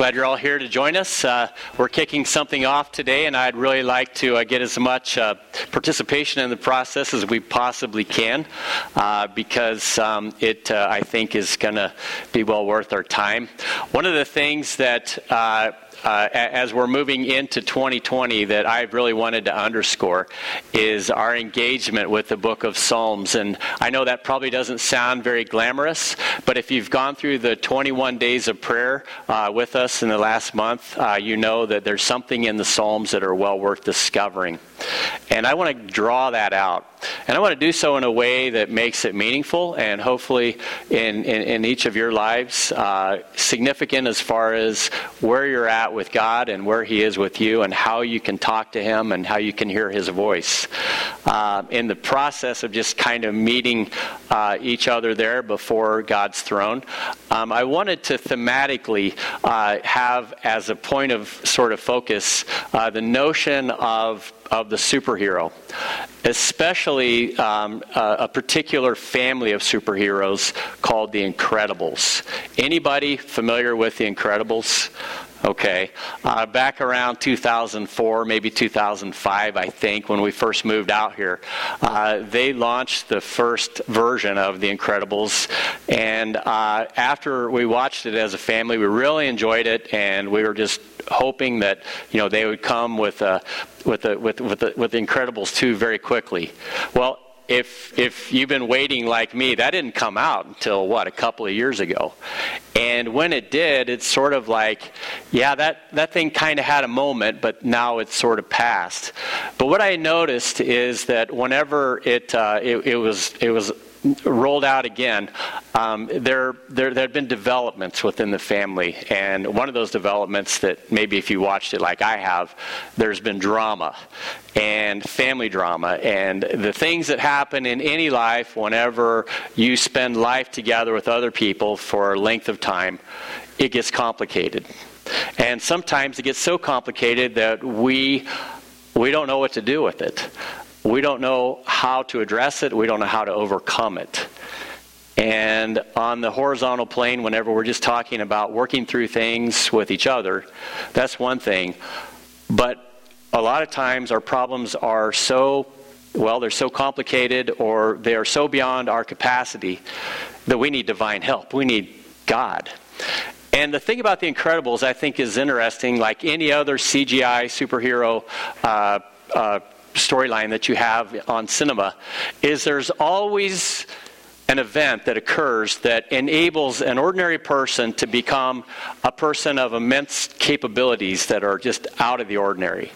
Glad you're all here to join us. Uh, we're kicking something off today, and I'd really like to uh, get as much uh, participation in the process as we possibly can uh, because um, it, uh, I think, is going to be well worth our time. One of the things that uh, as we're moving into 2020 that I've really wanted to underscore is our engagement with the book of Psalms. And I know that probably doesn't sound very glamorous, but if you've gone through the 21 days of prayer uh, with us in the last month, uh, you know that there's something in the Psalms that are well worth discovering. And I want to draw that out. And I want to do so in a way that makes it meaningful and hopefully in, in, in each of your lives uh, significant as far as where you're at with God and where He is with you and how you can talk to Him and how you can hear His voice. Uh, in the process of just kind of meeting uh, each other there before God's throne, um, I wanted to thematically uh, have as a point of sort of focus uh, the notion of of the superhero, especially um, a, a, particular family of superheroes called the Incredibles. Anybody familiar with the Incredibles? Okay. Uh, back around 2004, maybe 2005, I think, when we first moved out here, uh, they launched the first version of The Incredibles. And uh, after we watched it as a family, we really enjoyed it, and we were just hoping that you know they would come with a, with the with with the, with the Incredibles 2 very quickly. Well, if if you've been waiting like me, that didn't come out until what a couple of years ago, and when it did, it's sort of like, yeah, that that thing kind of had a moment, but now it's sort of passed. But what I noticed is that whenever it uh, it, it was it was rolled out again, um, there, there, there had been developments within the family. And one of those developments that maybe if you watched it like I have, there's been drama and family drama. And the things that happen in any life whenever you spend life together with other people for a length of time, it gets complicated. And sometimes it gets so complicated that we we don't know what to do with it we don't know how to address it, we don't know how to overcome it. And on the horizontal plane, whenever we're just talking about working through things with each other, that's one thing. But a lot of times our problems are so, well, they're so complicated or they are so beyond our capacity that we need divine help. We need God. And the thing about The Incredibles, I think, is interesting. Like any other CGI superhero uh, uh, storyline that you have on cinema is there's always an event that occurs that enables an ordinary person to become a person of immense capabilities that are just out of the ordinary.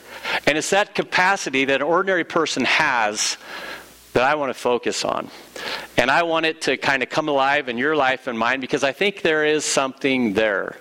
And it's that capacity that an ordinary person has that I want to focus on. And I want it to kind of come alive in your life and mine because I think there is something there.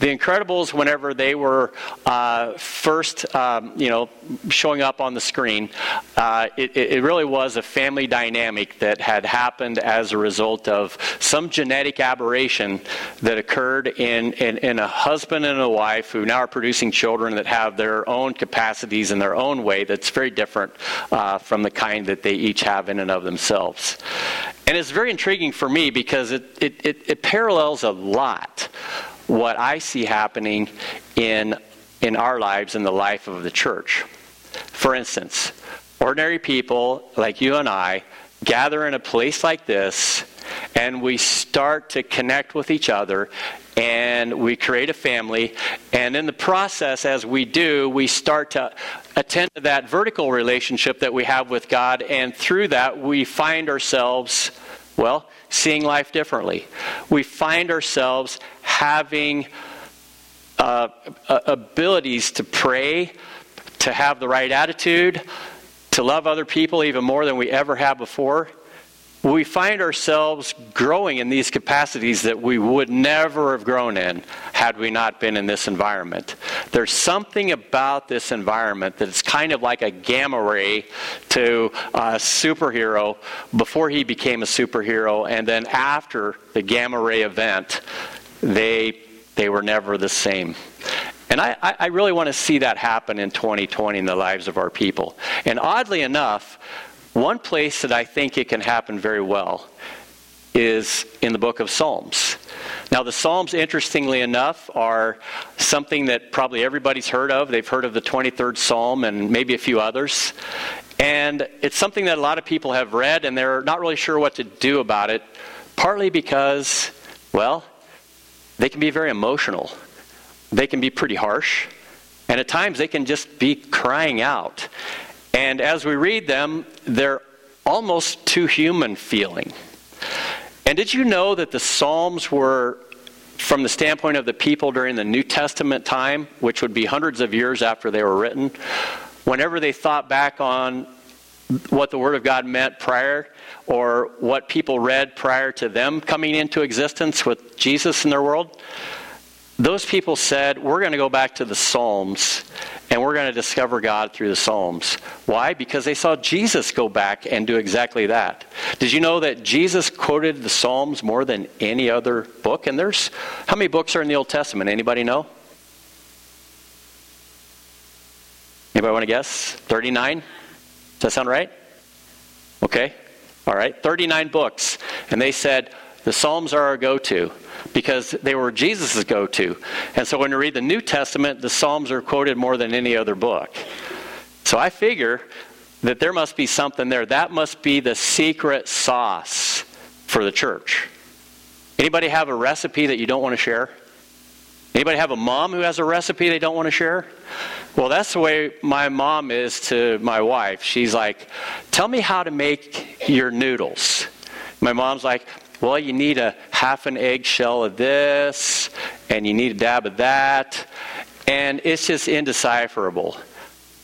The Incredibles, whenever they were uh, first, um, you know, showing up on the screen, uh, it, it, really was a family dynamic that had happened as a result of some genetic aberration that occurred in, in, in a husband and a wife who now are producing children that have their own capacities in their own way that's very different uh, from the kind that they each have in and of themselves. And it's very intriguing for me because it, it, it, it parallels a lot what I see happening in, in our lives in the life of the church. For instance, ordinary people like you and I gather in a place like this and we start to connect with each other and we create a family. And in the process, as we do, we start to attend to that vertical relationship that we have with God. And through that, we find ourselves, well, seeing life differently. We find ourselves having uh, abilities to pray, to have the right attitude, to love other people even more than we ever have before we find ourselves growing in these capacities that we would never have grown in had we not been in this environment. There's something about this environment that's kind of like a gamma ray to a superhero before he became a superhero, and then after the gamma ray event, they, they were never the same. And I, I really want to see that happen in 2020 in the lives of our people. And oddly enough, one place that I think it can happen very well is in the book of Psalms. Now, the Psalms, interestingly enough, are something that probably everybody's heard of. They've heard of the 23rd Psalm and maybe a few others. And it's something that a lot of people have read and they're not really sure what to do about it, partly because, well, they can be very emotional. They can be pretty harsh. And at times they can just be crying out. And as we read them, they're almost too human feeling. And did you know that the Psalms were, from the standpoint of the people during the New Testament time, which would be hundreds of years after they were written, whenever they thought back on what the Word of God meant prior or what people read prior to them coming into existence with Jesus in their world, those people said, We're going to go back to the Psalms and we're going to discover God through the Psalms. Why? Because they saw Jesus go back and do exactly that. Did you know that Jesus quoted the Psalms more than any other book? And there's how many books are in the Old Testament? Anybody know? Anybody want to guess? 39? Does that sound right? Okay. All right. 39 books. And they said, the Psalms are our go to because they were Jesus' go to. And so when you read the New Testament, the Psalms are quoted more than any other book. So I figure that there must be something there. That must be the secret sauce for the church. Anybody have a recipe that you don't want to share? Anybody have a mom who has a recipe they don't want to share? Well, that's the way my mom is to my wife. She's like, "Tell me how to make your noodles." My mom's like, well, you need a half an eggshell of this, and you need a dab of that, and it's just indecipherable.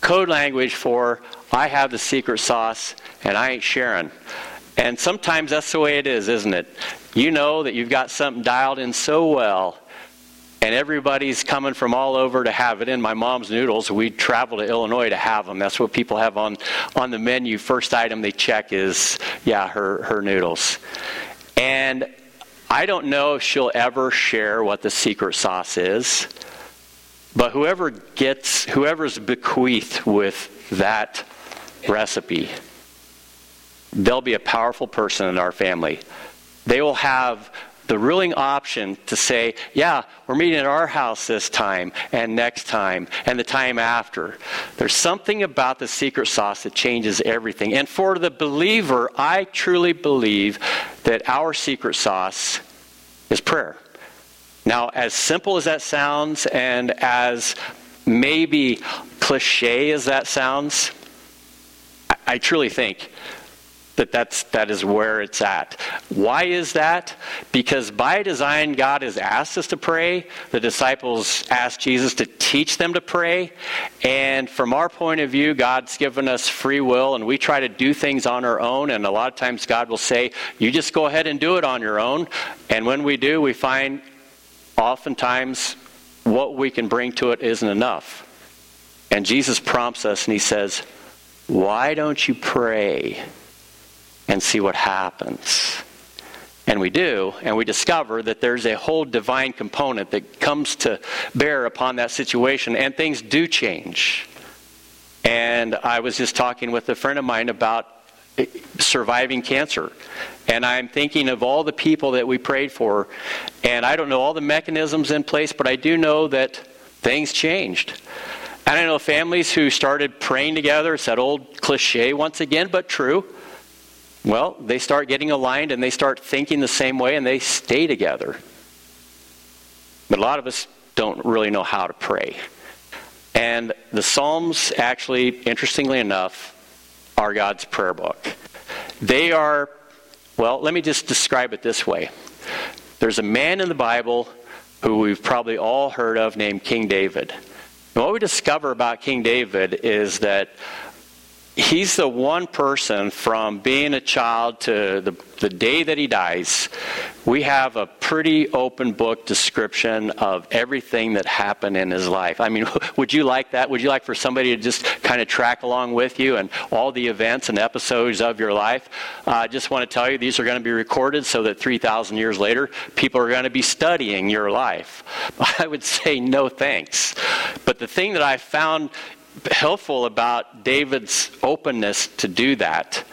Code language for I have the secret sauce and I ain't sharing. And sometimes that's the way it is, isn't it? You know that you've got something dialed in so well, and everybody's coming from all over to have it in. My mom's noodles, we travel to Illinois to have them. That's what people have on, on the menu. First item they check is, yeah, her, her noodles. And I don't know if she'll ever share what the secret sauce is, but whoever gets, whoever's bequeathed with that recipe, they'll be a powerful person in our family. They will have the ruling option to say, yeah, we're meeting at our house this time and next time and the time after. There's something about the secret sauce that changes everything. And for the believer, I truly believe that our secret sauce is prayer. Now, as simple as that sounds and as maybe cliche as that sounds, I, truly think that that's, that is where it's at. Why is that? Because by design, God has asked us to pray. The disciples asked Jesus to teach them to pray. And from our point of view, God's given us free will, and we try to do things on our own. And a lot of times, God will say, You just go ahead and do it on your own. And when we do, we find oftentimes what we can bring to it isn't enough. And Jesus prompts us, and He says, Why don't you pray? And see what happens. And we do, and we discover that there's a whole divine component that comes to bear upon that situation, and things do change. And I was just talking with a friend of mine about eh, surviving cancer. And I'm thinking of all the people that we prayed for. And I don't know all the mechanisms in place, but I do know that things changed. And I know families who started praying together. It's that old cliche once again, but true well, they start getting aligned and they start thinking the same way and they stay together. But a lot of us don't really know how to pray. And the Psalms, actually, interestingly enough, are God's prayer book. They are, well, let me just describe it this way. There's a man in the Bible who we've probably all heard of named King David. And what we discover about King David is that he's the one person from being a child to the, the day that he dies. We have a pretty open book description of everything that happened in his life. I mean, would you like that? Would you like for somebody to just kind of track along with you and all the events and episodes of your life? Uh, I just want to tell you these are going to be recorded so that 3,000 years later, people are going to be studying your life. I would say no thanks. But the thing that I found helpful about David's openness to do that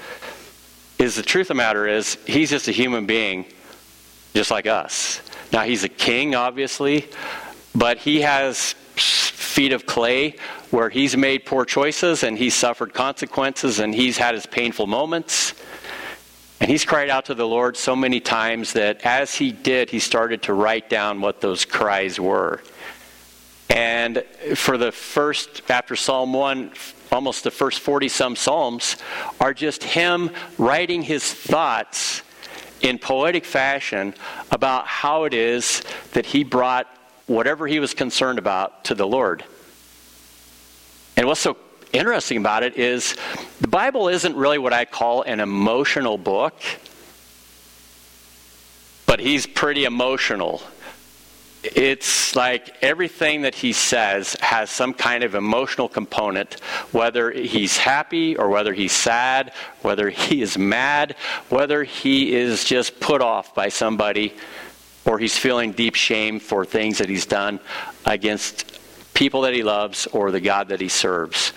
is the truth of the matter is he's just a human being just like us. Now, he's a king, obviously, but he has feet of clay where he's made poor choices and he's suffered consequences and he's had his painful moments. And he's cried out to the Lord so many times that as he did, he started to write down what those cries were. And for the first, after Psalm 1, almost the first 40 some Psalms are just him writing his thoughts in poetic fashion about how it is that he brought whatever he was concerned about to the Lord. And what's so interesting about it is the Bible isn't really what I call an emotional book, but he's pretty emotional it's like everything that he says has some kind of emotional component, whether he's happy or whether he's sad, whether he is mad, whether he is just put off by somebody or he's feeling deep shame for things that he's done against people that he loves or the God that he serves.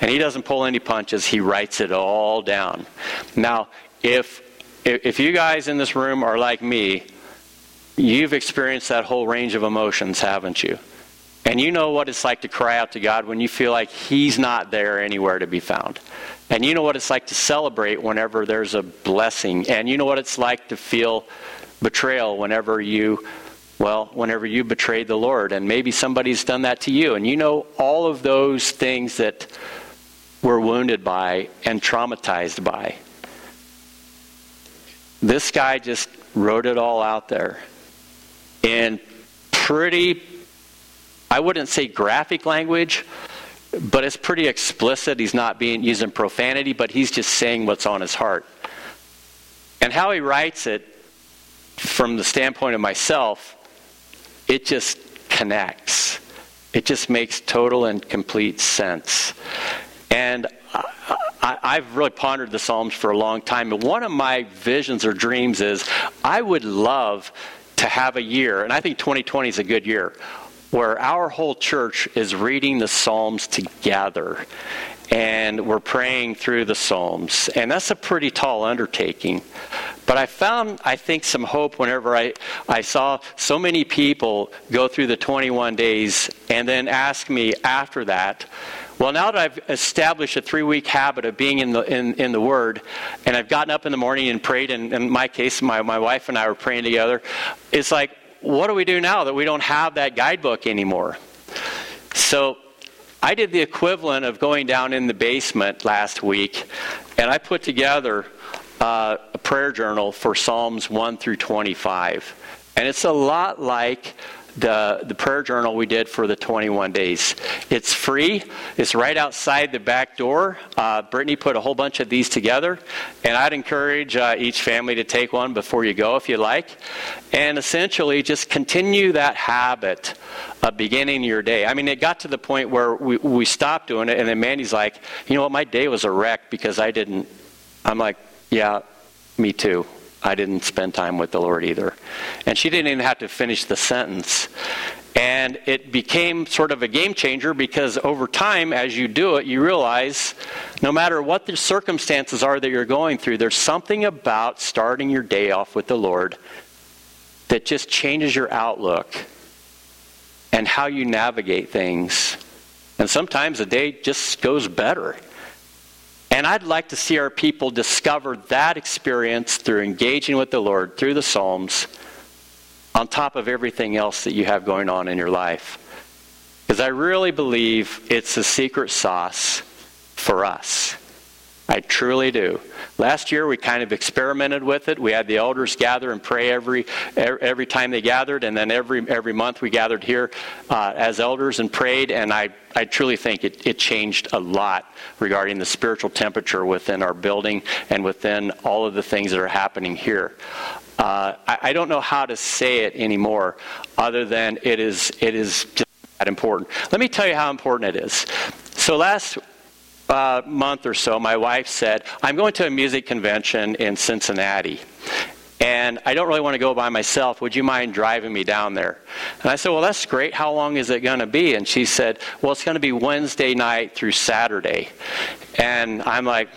And he doesn't pull any punches, he writes it all down. Now, if if you guys in this room are like me, You've experienced that whole range of emotions, haven't you? And you know what it's like to cry out to God when you feel like He's not there anywhere to be found. And you know what it's like to celebrate whenever there's a blessing. And you know what it's like to feel betrayal whenever you, well, whenever you betrayed the Lord. And maybe somebody's done that to you. And you know all of those things that we're wounded by and traumatized by. This guy just wrote it all out there in pretty, I wouldn't say graphic language, but it's pretty explicit. He's not being using profanity, but he's just saying what's on his heart. And how he writes it, from the standpoint of myself, it just connects. It just makes total and complete sense. And I, have really pondered the Psalms for a long time. And one of my visions or dreams is I would love to have a year, and I think 2020 is a good year, where our whole church is reading the Psalms together and we're praying through the Psalms. And that's a pretty tall undertaking. But I found, I think, some hope whenever I, I saw so many people go through the 21 days and then ask me after that, well, now that I've established a three week habit of being in the, in, in the Word, and I've gotten up in the morning and prayed, and in my case, my, my wife and I were praying together, it's like, what do we do now that we don't have that guidebook anymore? So I did the equivalent of going down in the basement last week, and I put together uh, a prayer journal for Psalms 1 through 25. And it's a lot like the, the prayer journal we did for the 21 days. It's free, it's right outside the back door. Uh, Brittany put a whole bunch of these together, and I'd encourage uh, each family to take one before you go if you like. And essentially, just continue that habit of beginning your day. I mean, it got to the point where we, we stopped doing it, and then Mandy's like, you know what, my day was a wreck because I didn't. I'm like, yeah, me too. I didn't spend time with the Lord either. And she didn't even have to finish the sentence. And it became sort of a game changer because over time, as you do it, you realize no matter what the circumstances are that you're going through, there's something about starting your day off with the Lord that just changes your outlook and how you navigate things. And sometimes the day just goes better. And I'd like to see our people discover that experience through engaging with the Lord through the Psalms on top of everything else that you have going on in your life. Because I really believe it's a secret sauce for us. I truly do. Last year we kind of experimented with it. We had the elders gather and pray every every time they gathered, and then every every month we gathered here uh, as elders and prayed. And I I truly think it, it changed a lot regarding the spiritual temperature within our building and within all of the things that are happening here. Uh, I, I don't know how to say it anymore, other than it is it is just that important. Let me tell you how important it is. So last uh, month or so, my wife said, I'm going to a music convention in Cincinnati. And I don't really want to go by myself. Would you mind driving me down there? And I said, Well, that's great. How long is it going to be? And she said, Well, it's going to be Wednesday night through Saturday. And I'm like,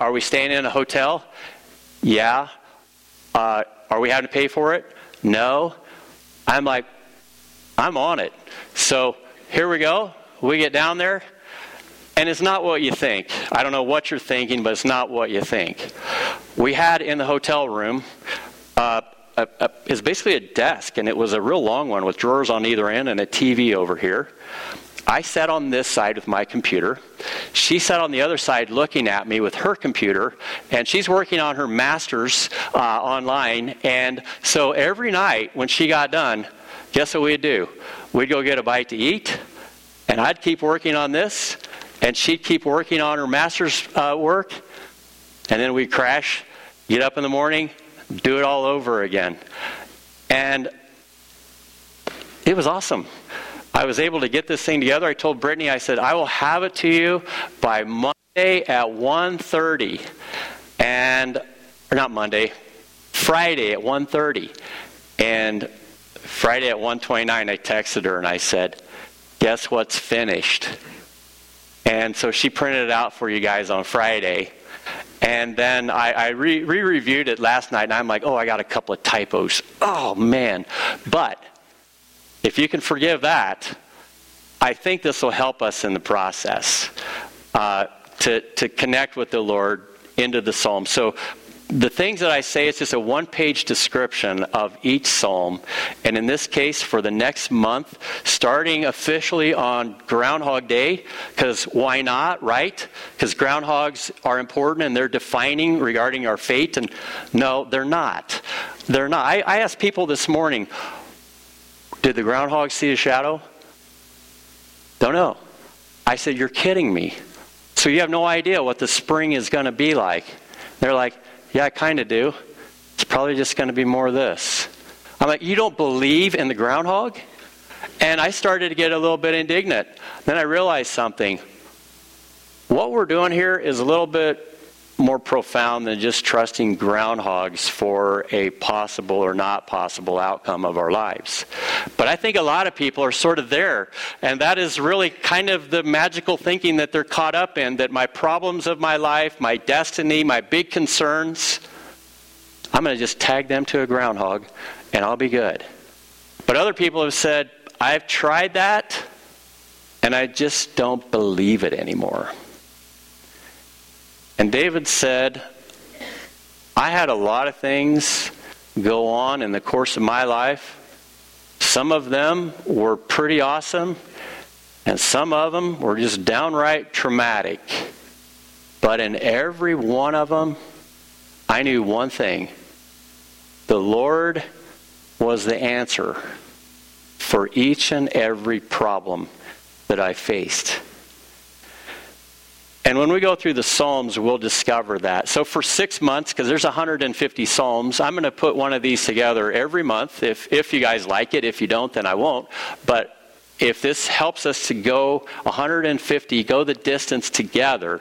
Are we staying in a hotel? Yeah. Uh, are we having to pay for it? No. I'm like, I'm on it. So here we go. We get down there, and it's not what you think. I don't know what you're thinking, but it's not what you think. We had in the hotel room, uh, basically a desk, and it was a real long one with drawers on either end and a TV over here. I sat on this side with my computer. She sat on the other side looking at me with her computer, and she's working on her master's uh, online. And so every night when she got done, guess what we'd do? We'd go get a bite to eat, and I'd keep working on this, and she'd keep working on her master's uh, work, and then we'd crash, get up in the morning, do it all over again. And it was awesome. I was able to get this thing together. I told Brittany, I said, I will have it to you by Monday at 1.30. And, or not Monday, Friday at 1.30. And Friday at 1.29, I texted her and I said, guess what's finished? And so she printed it out for you guys on Friday. And then I, I re reviewed it last night, and I'm like, oh, I got a couple of typos. Oh, man. But if you can forgive that, I think this will help us in the process uh, to, to connect with the Lord into the psalm. So the things that I say is just a one page description of each psalm. And in this case, for the next month, starting officially on Groundhog Day, because why not, right? Because groundhogs are important and they're defining regarding our fate. And no, they're not. They're not. I, I asked people this morning, did the groundhog see a shadow? Don't know. I said, You're kidding me. So you have no idea what the spring is going to be like. They're like, Yeah, I kind of do. It's probably just going to be more of this. I'm like, You don't believe in the groundhog? And I started to get a little bit indignant. Then I realized something. What we're doing here is a little bit more profound than just trusting groundhogs for a possible or not possible outcome of our lives. But I think a lot of people are sort of there, and that is really kind of the magical thinking that they're caught up in that my problems of my life, my destiny, my big concerns, I'm going to just tag them to a groundhog and I'll be good. But other people have said, I've tried that and I just don't believe it anymore. And David said, I had a lot of things go on in the course of my life. Some of them were pretty awesome, and some of them were just downright traumatic. But in every one of them, I knew one thing the Lord was the answer for each and every problem that I faced. And when we go through the Psalms, we'll discover that. So for six months, because there's 150 Psalms, I'm going to put one of these together every month. If, if you guys like it, if you don't, then I won't. But if this helps us to go 150, go the distance together,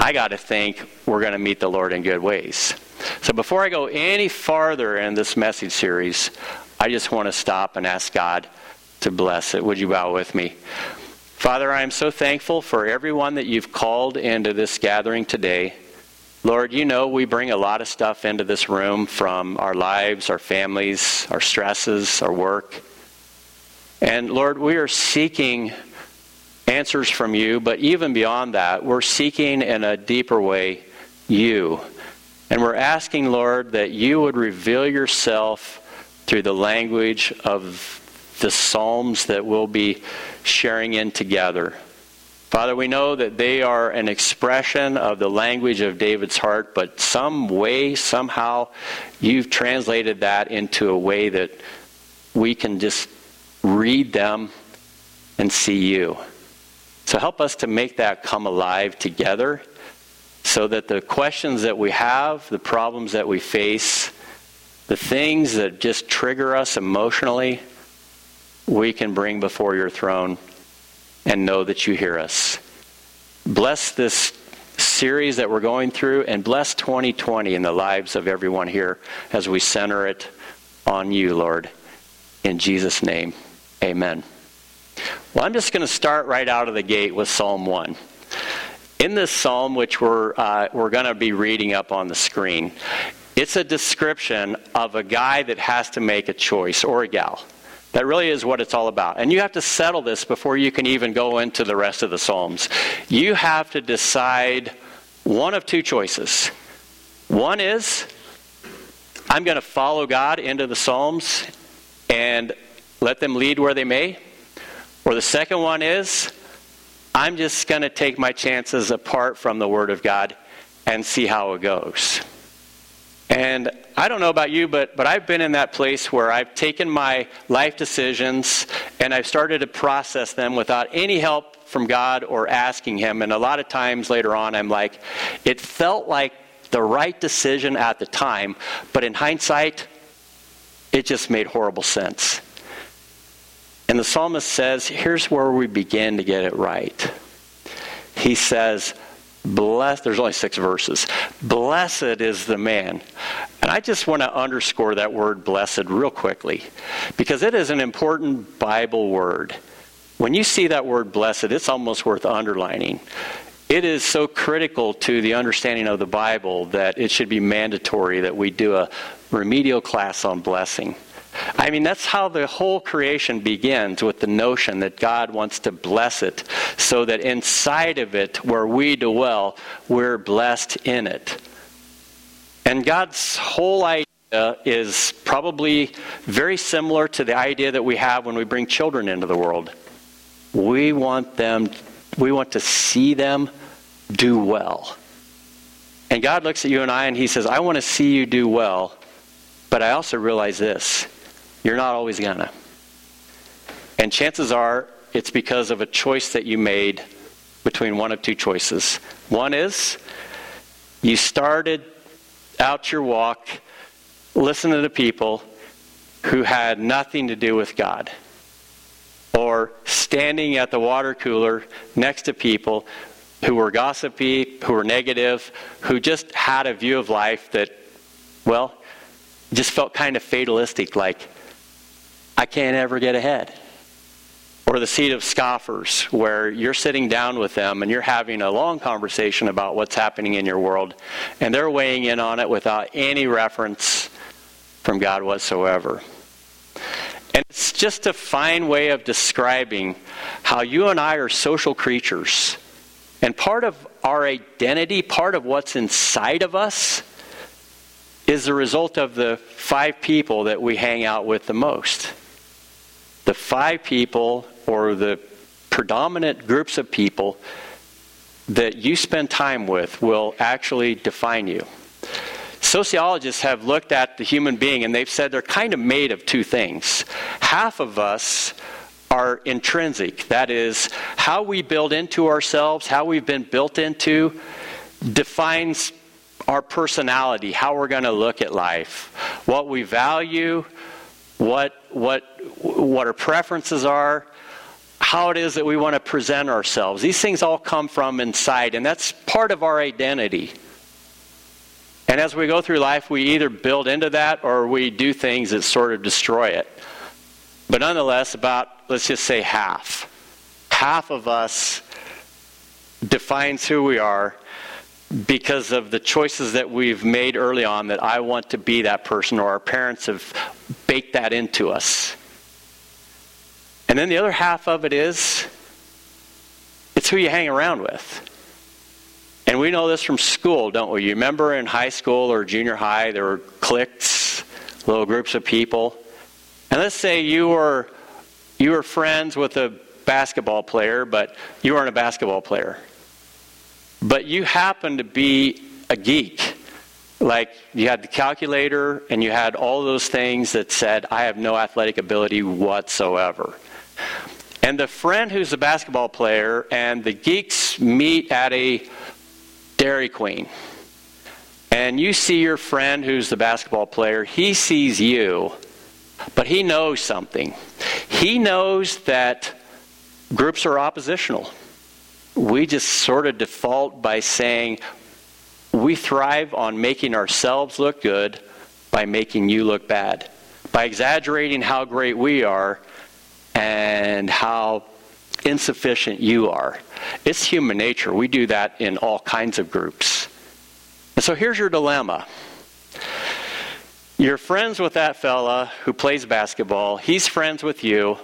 I got to think we're going to meet the Lord in good ways. So before I go any farther in this message series, I just want to stop and ask God to bless it. Would you bow with me? Father, I am so thankful for everyone that you've called into this gathering today. Lord, you know we bring a lot of stuff into this room from our lives, our families, our stresses, our work. And Lord, we are seeking answers from you, but even beyond that, we're seeking in a deeper way you. And we're asking, Lord, that you would reveal yourself through the language of the Psalms that we'll be sharing in together. Father, we know that they are an expression of the language of David's heart, but some way, somehow, you've translated that into a way that we can just read them and see you. So help us to make that come alive together so that the questions that we have, the problems that we face, the things that just trigger us emotionally, we can bring before your throne and know that you hear us. Bless this series that we're going through and bless 2020 in the lives of everyone here as we center it on you, Lord. In Jesus' name, amen. Well, I'm just going to start right out of the gate with Psalm 1. In this psalm, which we're, uh, we're going to be reading up on the screen, It's a description of a guy that has to make a choice, or a gal. That really is what it's all about. And you have to settle this before you can even go into the rest of the Psalms. You have to decide one of two choices. One is, I'm going to follow God into the Psalms and let them lead where they may. Or the second one is, I'm just going to take my chances apart from the Word of God and see how it goes. And I don't know about you, but, but I've been in that place where I've taken my life decisions and I've started to process them without any help from God or asking Him. And a lot of times later on, I'm like, it felt like the right decision at the time, but in hindsight, it just made horrible sense. And the psalmist says, here's where we begin to get it right. He says, Blessed, there's only six verses. Blessed is the man. And I just want to underscore that word blessed real quickly because it is an important Bible word. When you see that word blessed, it's almost worth underlining. It is so critical to the understanding of the Bible that it should be mandatory that we do a remedial class on blessing. I mean, that's how the whole creation begins with the notion that God wants to bless it so that inside of it, where we dwell, we're blessed in it. And God's whole idea is probably very similar to the idea that we have when we bring children into the world. We want them, we want to see them do well. And God looks at you and I and He says, I want to see you do well, but I also realize this you're not always gonna. And chances are it's because of a choice that you made between one of two choices. One is you started out your walk listening to people who had nothing to do with God. Or standing at the water cooler next to people who were gossipy, who were negative, who just had a view of life that, well, just felt kind of fatalistic, like, I can't ever get ahead. Or the seat of scoffers, where you're sitting down with them and you're having a long conversation about what's happening in your world, and they're weighing in on it without any reference from God whatsoever. And it's just a fine way of describing how you and I are social creatures. And part of our identity, part of what's inside of us, is the result of the five people that we hang out with the most the five people or the predominant groups of people that you spend time with will actually define you. Sociologists have looked at the human being and they've said they're kind of made of two things. Half of us are intrinsic, that is, how we build into ourselves, how we've been built into, defines our personality, how we're going to look at life, what we value, what, what, what our preferences are, how it is that we want to present ourselves. These things all come from inside, and that's part of our identity. And as we go through life, we either build into that or we do things that sort of destroy it. But nonetheless, about, let's just say half. Half of us defines who we are because of the choices that we've made early on that I want to be that person, or our parents have baked that into us. And then the other half of it is it's who you hang around with. And we know this from school, don't we? You remember in high school or junior high, there were cliques, little groups of people. And let's say you were you were friends with a basketball player, but you weren't a basketball player but you happen to be a geek. Like you had the calculator and you had all those things that said, I have no athletic ability whatsoever. And the friend who's a basketball player and the geeks meet at a Dairy Queen. And you see your friend who's the basketball player, he sees you, but he knows something. He knows that groups are oppositional we just sort of default by saying we thrive on making ourselves look good by making you look bad, by exaggerating how great we are and how insufficient you are. It's human nature. We do that in all kinds of groups. And so here's your dilemma. You're friends with that fella who plays basketball. He's friends with you.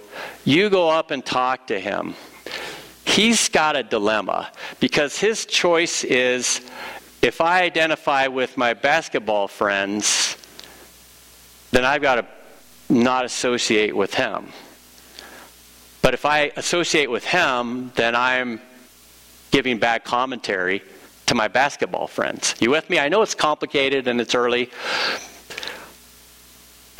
You go up and talk to him. He's got a dilemma because his choice is if I identify with my basketball friends, then I've got to not associate with him. But if I associate with him, then I'm giving bad commentary to my basketball friends. You with me? I know it's complicated and it's early,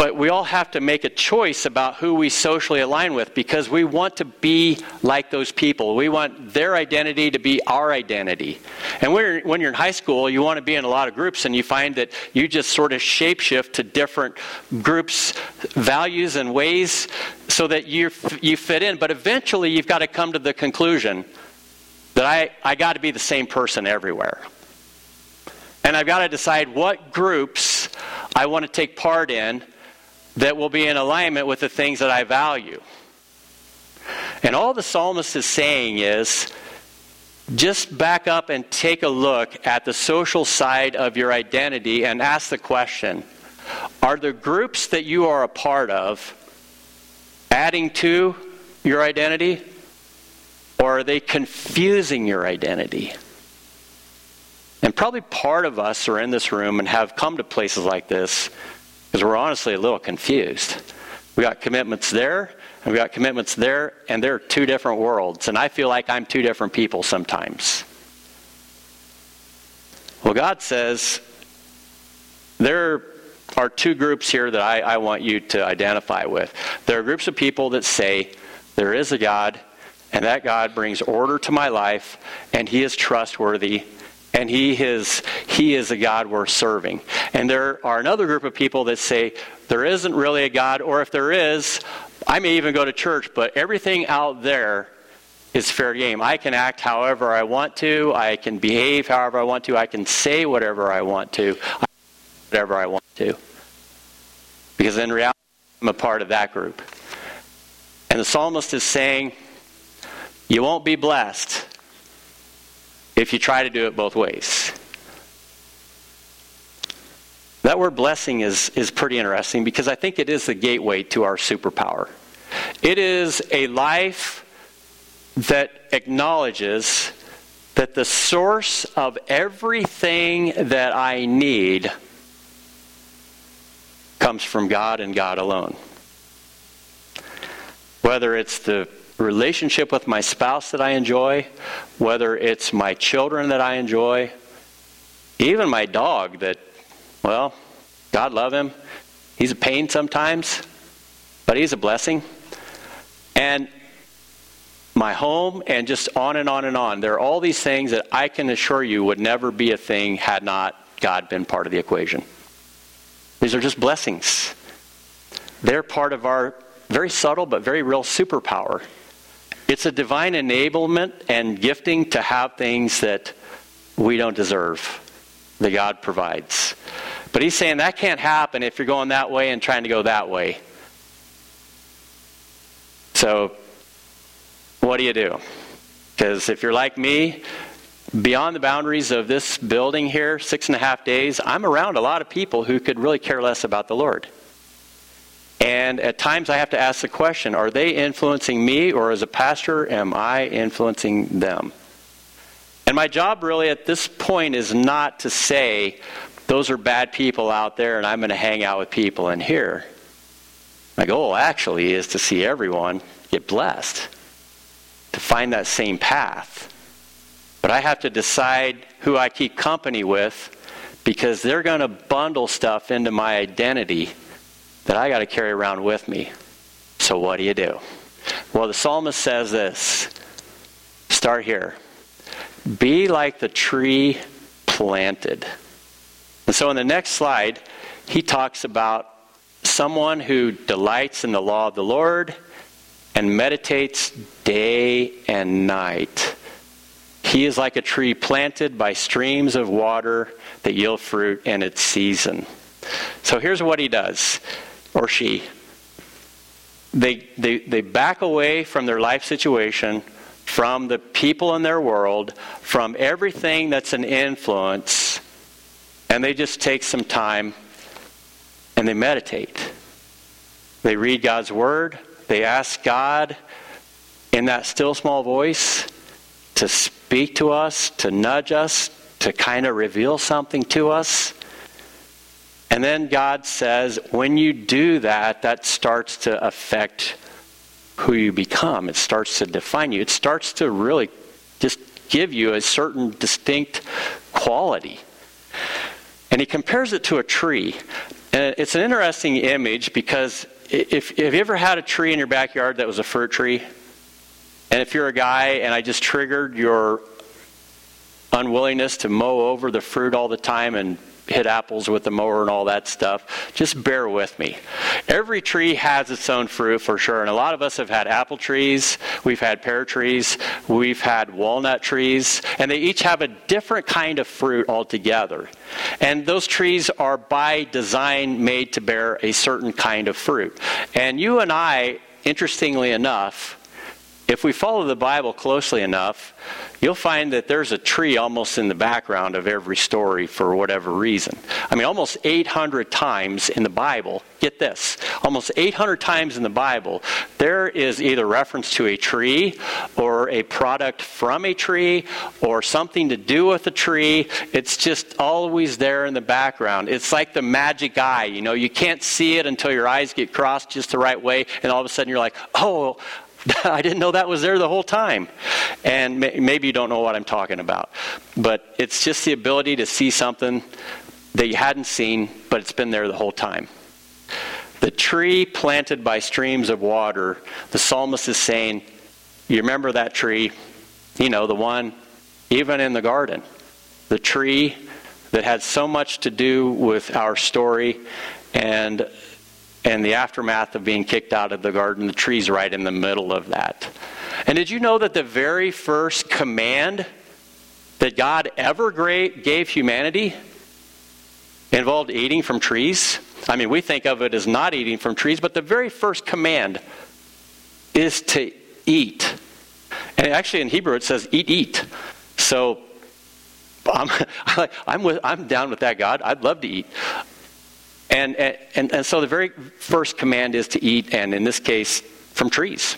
but we all have to make a choice about who we socially align with because we want to be like those people. We want their identity to be our identity. And when you're, when you're in high school, you want to be in a lot of groups, and you find that you just sort of shapeshift to different groups' values and ways so that you you fit in. But eventually, you've got to come to the conclusion that I, I got to be the same person everywhere. And I've got to decide what groups I want to take part in that will be in alignment with the things that I value. And all the psalmist is saying is just back up and take a look at the social side of your identity and ask the question Are the groups that you are a part of adding to your identity? Or are they confusing your identity? And probably part of us are in this room and have come to places like this because we're honestly a little confused. We got commitments there, and we got commitments there, and they're two different worlds. And I feel like I'm two different people sometimes. Well, God says there are two groups here that I, I want you to identify with. There are groups of people that say there is a God, and that God brings order to my life, and He is trustworthy, and he is he is a god we're serving. And there are another group of people that say there isn't really a god or if there is i may even go to church but everything out there is fair game. I can act however i want to. I can behave however i want to. I can say whatever i want to. Whatever i want to. Because in reality i'm a part of that group. And the psalmist is saying you won't be blessed if you try to do it both ways. That word blessing is, is pretty interesting because I think it is the gateway to our superpower. It is a life that acknowledges that the source of everything that I need comes from God and God alone. Whether it's the relationship with my spouse that I enjoy, whether it's my children that I enjoy, even my dog that, well, God love him. He's a pain sometimes, but he's a blessing. And my home, and just on and on and on. There are all these things that I can assure you would never be a thing had not God been part of the equation. These are just blessings. They're part of our very subtle but very real superpower. It's a divine enablement and gifting to have things that we don't deserve, that God provides. But he's saying that can't happen if you're going that way and trying to go that way. So, what do you do? Because if you're like me, beyond the boundaries of this building here, six and a half days, I'm around a lot of people who could really care less about the Lord. And at times I have to ask the question are they influencing me, or as a pastor, am I influencing them? And my job really at this point is not to say, those are bad people out there and I'm going to hang out with people in here. My goal actually is to see everyone get blessed, to find that same path. But I have to decide who I keep company with because they're going to bundle stuff into my identity that I got to carry around with me. So, what do you do? Well, the psalmist says this start here. Be like the tree planted. And so, in the next slide, he talks about someone who delights in the law of the Lord and meditates day and night. He is like a tree planted by streams of water that yield fruit in its season. So here's what he does or she, they, they, they back away from their life situation, from the people in their world, from everything that's an influence, and they just take some time and they meditate. They read God's Word, they ask God in that still small voice to speak to us, to nudge us, to kind of reveal something to us. And then God says, when you do that, that starts to affect who you become. It starts to define you. It starts to really just give you a certain distinct quality. And he compares it to a tree. And it's an interesting image because if, if you ever had a tree in your backyard that was a fruit tree, and if you're a guy and I just triggered your unwillingness to mow over the fruit all the time and hit apples with the mower and all that stuff, just bear with me. Every tree has its own fruit for sure, and a lot of us have had apple trees, we've had pear trees, we've had walnut trees, and they each have a different kind of fruit altogether. And those trees are by design made to bear a certain kind of fruit. And you and I, interestingly enough, if we follow the Bible closely enough, you'll find that there's a tree almost in the background of every story for whatever reason. I mean, almost 800 times in the Bible, get this, almost 800 times in the Bible, there is either reference to a tree or a product from a tree or something to do with a tree. It's just always there in the background. It's like the magic eye, you know, you can't see it until your eyes get crossed just the right way, and all of a sudden you're like, oh, I didn't know that was there the whole time. And maybe you don't know what I'm talking about. But it's just the ability to see something that you hadn't seen, but it's been there the whole time. The tree planted by streams of water, the psalmist is saying, You remember that tree? You know, the one even in the garden. The tree that had so much to do with our story and and the aftermath of being kicked out of the garden, the tree's right in the middle of that. And did you know that the very first command that God ever gave humanity involved eating from trees? I mean, we think of it as not eating from trees, but the very first command is to eat. And actually, in Hebrew, it says eat, eat. So I'm, I'm, with, I'm down with that, God. I'd love to eat. And, and, and so the very first command is to eat, and in this case, from trees.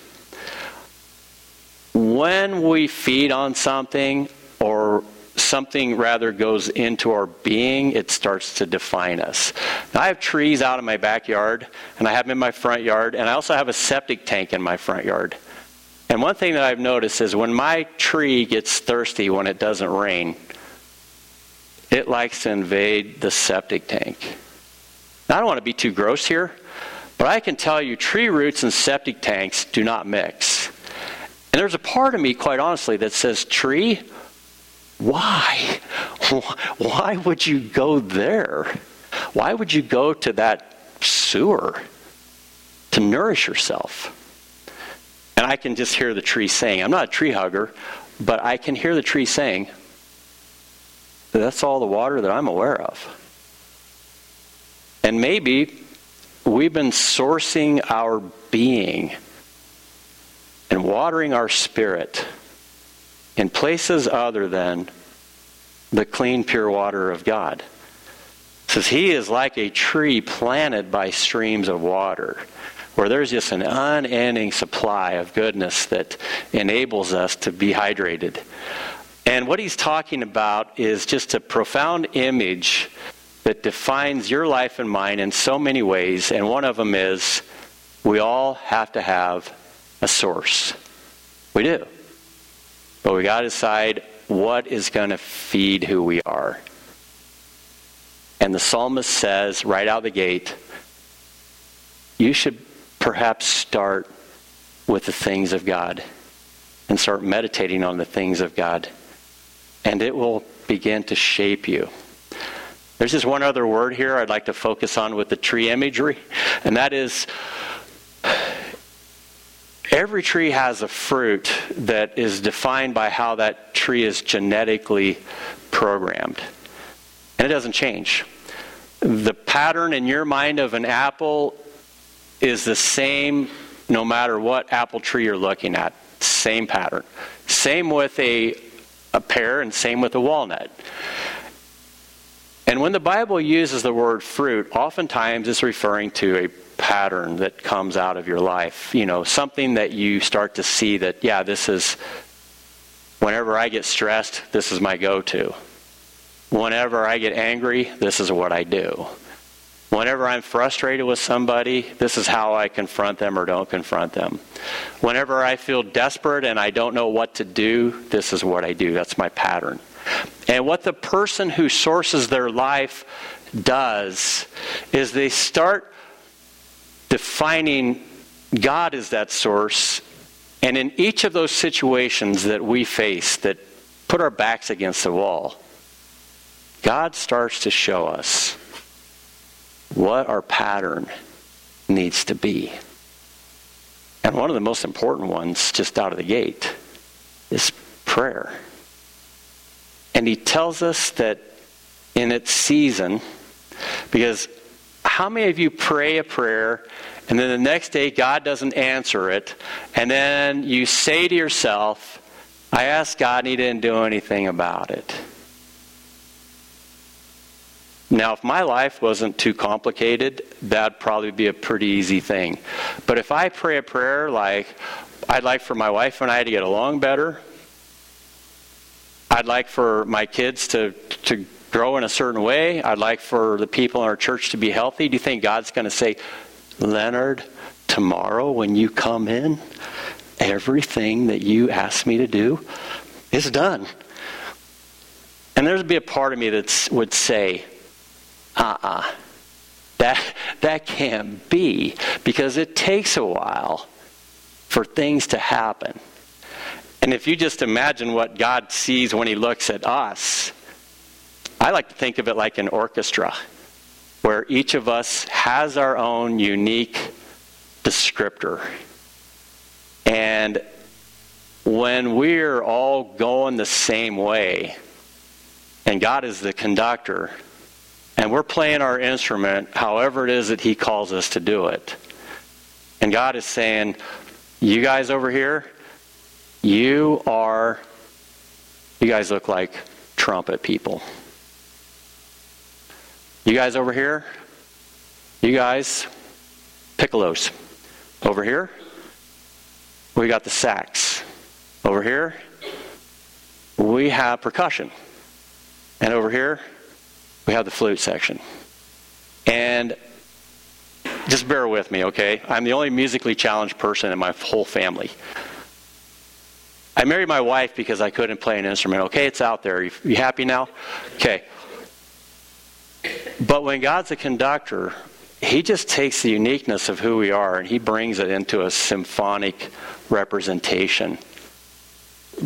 When we feed on something, or something rather goes into our being, it starts to define us. Now, I have trees out in my backyard, and I have them in my front yard, and I also have a septic tank in my front yard. And one thing that I've noticed is when my tree gets thirsty when it doesn't rain, it likes to invade the septic tank. Now, I don't want to be too gross here, but I can tell you tree roots and septic tanks do not mix. And there's a part of me, quite honestly, that says, Tree, why? Why would you go there? Why would you go to that sewer to nourish yourself? And I can just hear the tree saying, I'm not a tree hugger, but I can hear the tree saying, That's all the water that I'm aware of. And maybe we've been sourcing our being and watering our spirit in places other than the clean, pure water of God. It says he is like a tree planted by streams of water, where there's just an unending supply of goodness that enables us to be hydrated. And what he's talking about is just a profound image that defines your life and mine in so many ways, and one of them is we all have to have a source. We do. But we got to decide what is going to feed who we are. And the psalmist says right out the gate, you should perhaps start with the things of God and start meditating on the things of God. And it will begin to shape you. There's just one other word here I'd like to focus on with the tree imagery, and that is every tree has a fruit that is defined by how that tree is genetically programmed. And it doesn't change. The pattern in your mind of an apple is the same no matter what apple tree you're looking at. Same pattern. Same with a, a pear and same with a walnut. And when the Bible uses the word fruit, oftentimes it's referring to a pattern that comes out of your life. You know, something that you start to see that, yeah, this is, whenever I get stressed, this is my go to. Whenever I get angry, this is what I do. Whenever I'm frustrated with somebody, this is how I confront them or don't confront them. Whenever I feel desperate and I don't know what to do, this is what I do. That's my pattern. And what the person who sources their life does is they start defining God as that source. And in each of those situations that we face that put our backs against the wall, God starts to show us what our pattern needs to be. And one of the most important ones, just out of the gate, is prayer. And he tells us that in its season, because how many of you pray a prayer and then the next day God doesn't answer it, and then you say to yourself, I asked God and he didn't do anything about it? Now, if my life wasn't too complicated, that'd probably be a pretty easy thing. But if I pray a prayer like, I'd like for my wife and I to get along better, I'd like for my kids to, to grow in a certain way. I'd like for the people in our church to be healthy. Do you think God's going to say, Leonard, tomorrow when you come in, everything that you asked me to do is done? And there'd be a part of me that would say, uh uh-uh. uh That, that can't be because it takes a while for things to happen. And if you just imagine what God sees when He looks at us, I like to think of it like an orchestra, where each of us has our own unique descriptor. And when we're all going the same way, and God is the conductor, and we're playing our instrument however it is that He calls us to do it, and God is saying, You guys over here, you are, you guys look like trumpet people. You guys over here, you guys, piccolos. Over here, we got the sax. Over here, we have percussion. And over here, we have the flute section. And just bear with me, okay? I'm the only musically challenged person in my whole family. I married my wife because I couldn't play an instrument. Okay, it's out there. You, you happy now? Okay. But when God's a conductor, He just takes the uniqueness of who we are and He brings it into a symphonic representation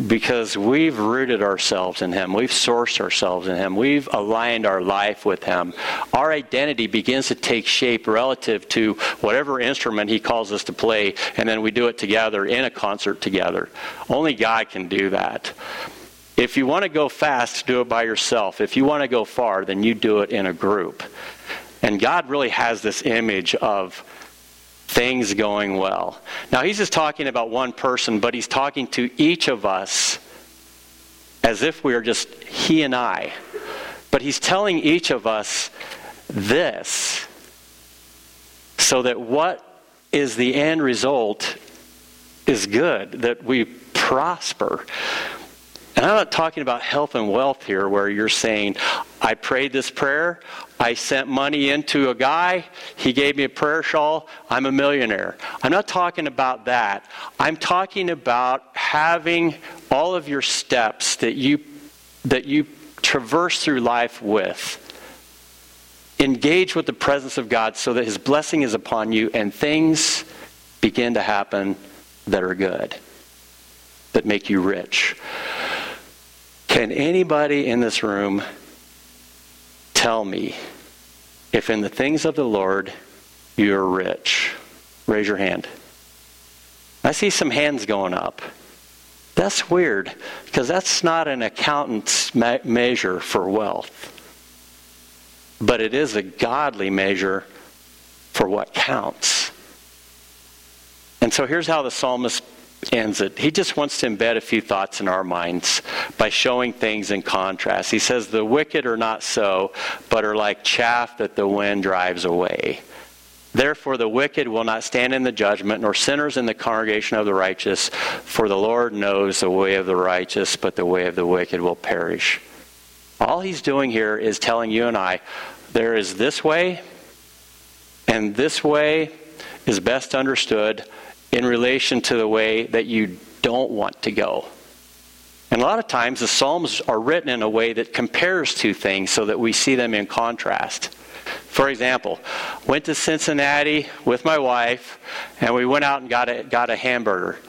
because we've rooted ourselves in Him. We've sourced ourselves in Him. We've aligned our life with Him. Our identity begins to take shape relative to whatever instrument He calls us to play, and then we do it together in a concert together. Only God can do that. If you want to go fast, do it by yourself. If you want to go far, then you do it in a group. And God really has this image of things going well. Now, he's just talking about one person, but he's talking to each of us as if we are just he and I. But he's telling each of us this so that what is the end result is good, that we prosper. And I'm not talking about health and wealth here where you're saying, I prayed this prayer, I sent money into a guy, he gave me a prayer shawl, I'm a millionaire. I'm not talking about that. I'm talking about having all of your steps that you that you traverse through life with engage with the presence of God so that his blessing is upon you and things begin to happen that are good, that make you rich. Can anybody in this room tell me if in the things of the Lord you're rich? Raise your hand. I see some hands going up. That's weird because that's not an accountant's me- measure for wealth. But it is a godly measure for what counts. And so here's how the psalmist ends it. He just wants to embed a few thoughts in our minds by showing things in contrast. He says, The wicked are not so, but are like chaff that the wind drives away. Therefore, the wicked will not stand in the judgment, nor sinners in the congregation of the righteous. For the Lord knows the way of the righteous, but the way of the wicked will perish. All he's doing here is telling you and I there is this way, and this way is best understood in relation to the way that you don't want to go. And a lot of times the Psalms are written in a way that compares two things so that we see them in contrast. For example, went to Cincinnati with my wife, and we went out and got a, got a hamburger.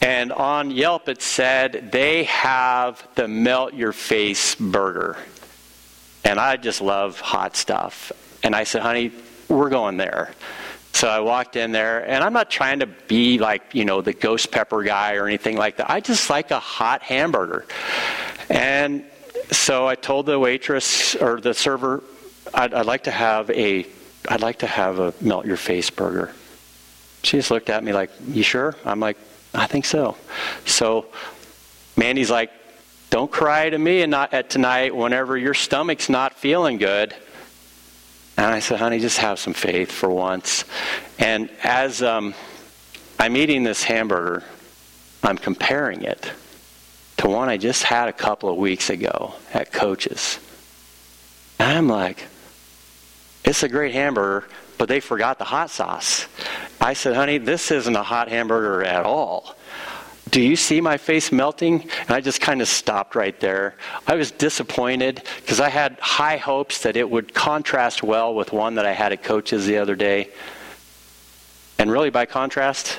And on Yelp it said they have the melt your face burger. And I just love hot stuff. And I said, honey, we're going there. So I walked in there, and I'm not trying to be like, you know, the ghost pepper guy or anything like that. I just like a hot hamburger. And so I told the waitress or the server, I'd, I'd like to have a, I'd like to have a melt your face burger. She just looked at me like, you sure? I'm like, I think so. So Mandy's like, don't cry to me and not at tonight whenever your stomach's not feeling good. And I said, honey, just have some faith for once. And as um, I'm eating this hamburger, I'm comparing it to one I just had a couple of weeks ago at Coach's. And I'm like, it's a great hamburger, but they forgot the hot sauce. I said, honey, this isn't a hot hamburger at all. Do you see my face melting? And I just kind of stopped right there. I was disappointed because I had high hopes that it would contrast well with one that I had at Coach's the other day. And really, by contrast,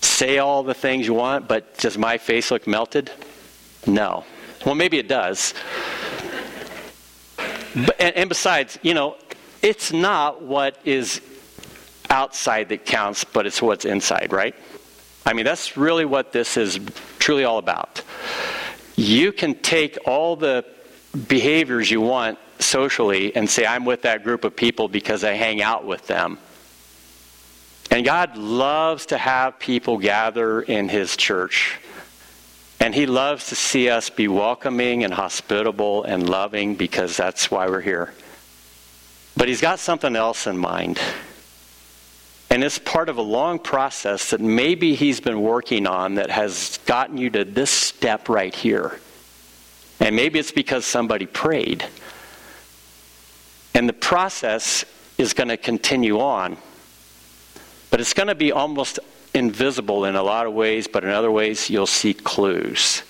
say all the things you want, but does my face look melted? No. Well, maybe it does. But, and, and besides, you know, it's not what is outside that counts, but it's what's inside, right? I mean, that's really what this is truly all about. You can take all the behaviors you want socially and say, I'm with that group of people because I hang out with them. And God loves to have people gather in His church. And He loves to see us be welcoming and hospitable and loving because that's why we're here. But He's got something else in mind. And it's part of a long process that maybe he's been working on that has gotten you to this step right here. And maybe it's because somebody prayed. And the process is going to continue on. But it's going to be almost invisible in a lot of ways, but in other ways, you'll see clues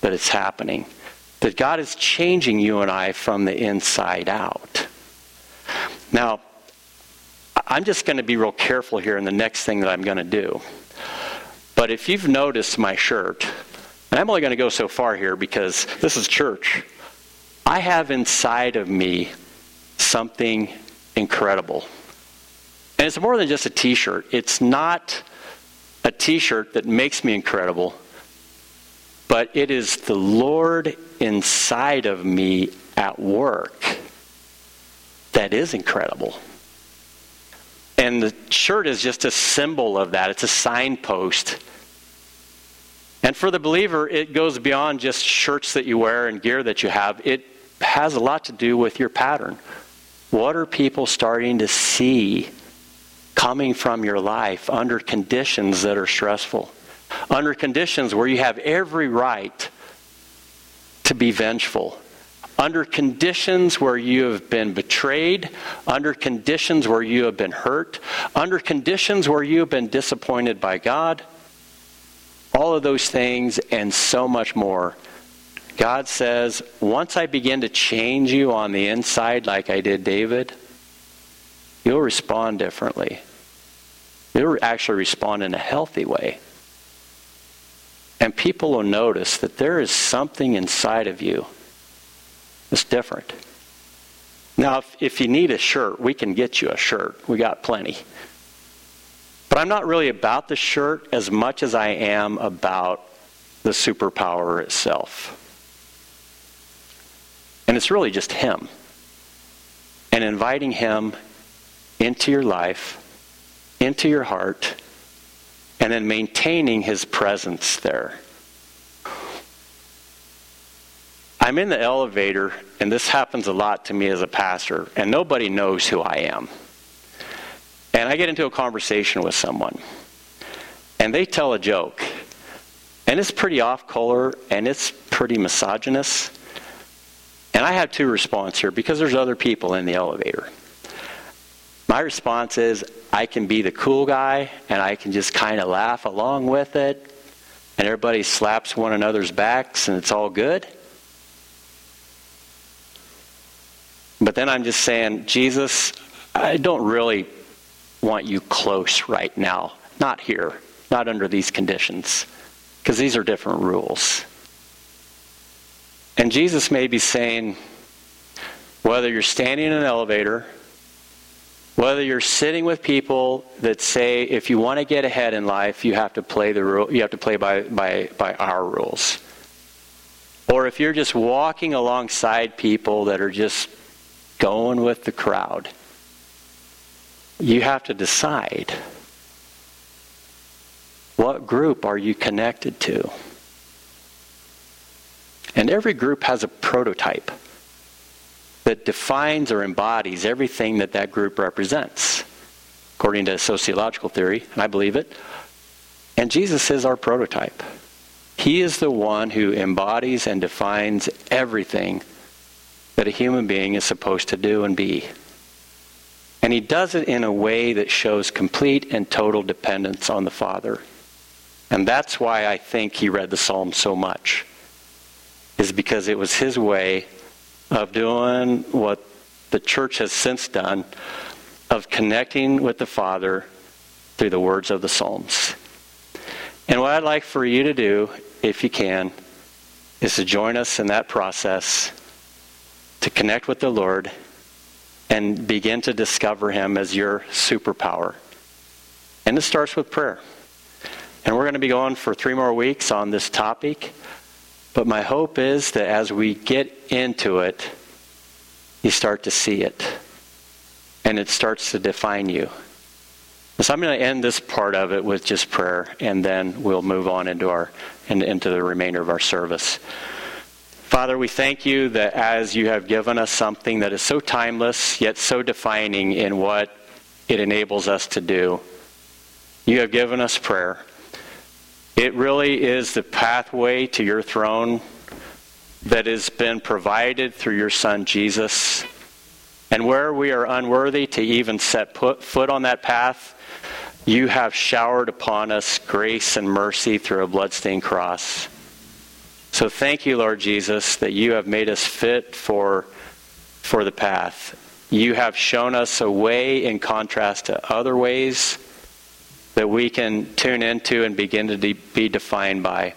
that it's happening. That God is changing you and I from the inside out. Now, I'm just going to be real careful here in the next thing that I'm going to do. But if you've noticed my shirt, and I'm only going to go so far here because this is church, I have inside of me something incredible. And it's more than just a t shirt. It's not a t shirt that makes me incredible, but it is the Lord inside of me at work that is incredible. And the shirt is just a symbol of that, it's a signpost. And for the believer, it goes beyond just shirts that you wear and gear that you have. It has a lot to do with your pattern. What are people starting to see coming from your life under conditions that are stressful? Under conditions where you have every right to be vengeful, under conditions where you have been betrayed, under conditions where you have been hurt, under conditions where you have been disappointed by God. All of those things and so much more. God says, once I begin to change you on the inside, like I did David, you'll respond differently. You'll actually respond in a healthy way. And people will notice that there is something inside of you it's different. Now, if, if you need a shirt, we can get you a shirt. We got plenty. But I'm not really about the shirt as much as I am about the superpower itself. And it's really just Him. And inviting Him into your life, into your heart, and then maintaining his presence there. I'm in the elevator, and this happens a lot to me as a pastor, and nobody knows who I am. And I get into a conversation with someone, and they tell a joke, and it's pretty off color, and it's pretty misogynist. And I have two responses here because there's other people in the elevator. My response is I can be the cool guy and I can just kind of laugh along with it, and everybody slaps one another's backs and it's all good. But then I'm just saying, Jesus, I don't really want you close right now. Not here, not under these conditions, because these are different rules. And Jesus may be saying, whether you're standing in an elevator, whether you're sitting with people that say if you want to get ahead in life, you have to play the rule, you have to play by, by, by our rules. Or if you're just walking alongside people that are just going with the crowd. You have to decide what group are you connected to? And every group has a prototype that defines or embodies everything that that group represents, according to sociological theory, and I believe it. And Jesus is our prototype. He is the one who embodies and defines everything that a human being is supposed to do and be. And he does it in a way that shows complete and total dependence on the Father. And that's why I think he read the Psalm so much, is because it was his way of doing what the church has since done, of connecting with the Father through the words of the Psalms. And what I'd like for you to do, if you can, is to join us in that process to connect with the Lord and begin to discover Him as your superpower. And it starts with prayer. And we're going to be going for three more weeks on this topic. But my hope is that as we get into it, you start to see it. And it starts to define you. So I'm going to end this part of it with just prayer, and then we'll move on into our into the remainder of our service. Father, we thank you that as you have given us something that is so timeless, yet so defining in what it enables us to do, you have given us prayer. It really is the pathway to your throne that has been provided through your Son, Jesus. And where we are unworthy to even set put, foot on that path, you have showered upon us grace and mercy through a bloodstained cross. So thank you, Lord Jesus, that you have made us fit for, for the path. You have shown us a way in contrast to other ways that we can tune into and begin to de- be defined by.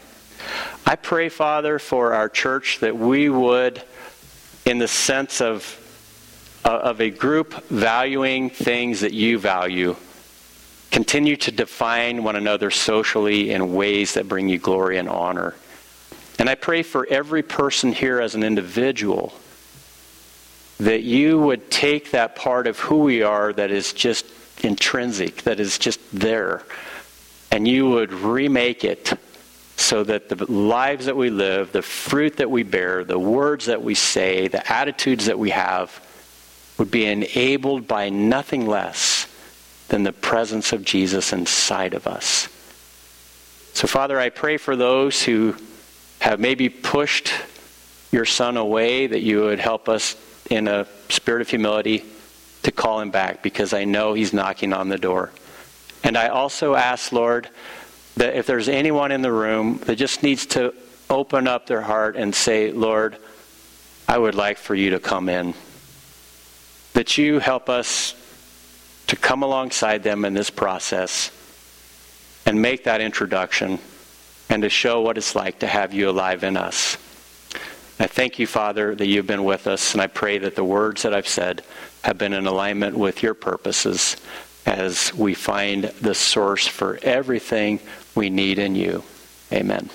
I pray, Father, for our church that we would, in the sense of, uh, of a group valuing things that you value, continue to define one another socially in ways that bring you glory and honor. And I pray for every person here as an individual that you would take that part of who we are that is just intrinsic, that is just there, and you would remake it so that the lives that we live, the fruit that we bear, the words that we say, the attitudes that we have would be enabled by nothing less than the presence of Jesus inside of us. So, Father, I pray for those who have maybe pushed your son away, that you would help us in a spirit of humility to call him back because I know he's knocking on the door. And I also ask, Lord, that if there's anyone in the room that just needs to open up their heart and say, Lord, I would like for you to come in, that you help us to come alongside them in this process and make that introduction and to show what it's like to have you alive in us. I thank you, Father, that you've been with us, and I pray that the words that I've said have been in alignment with your purposes as we find the source for everything we need in you. Amen.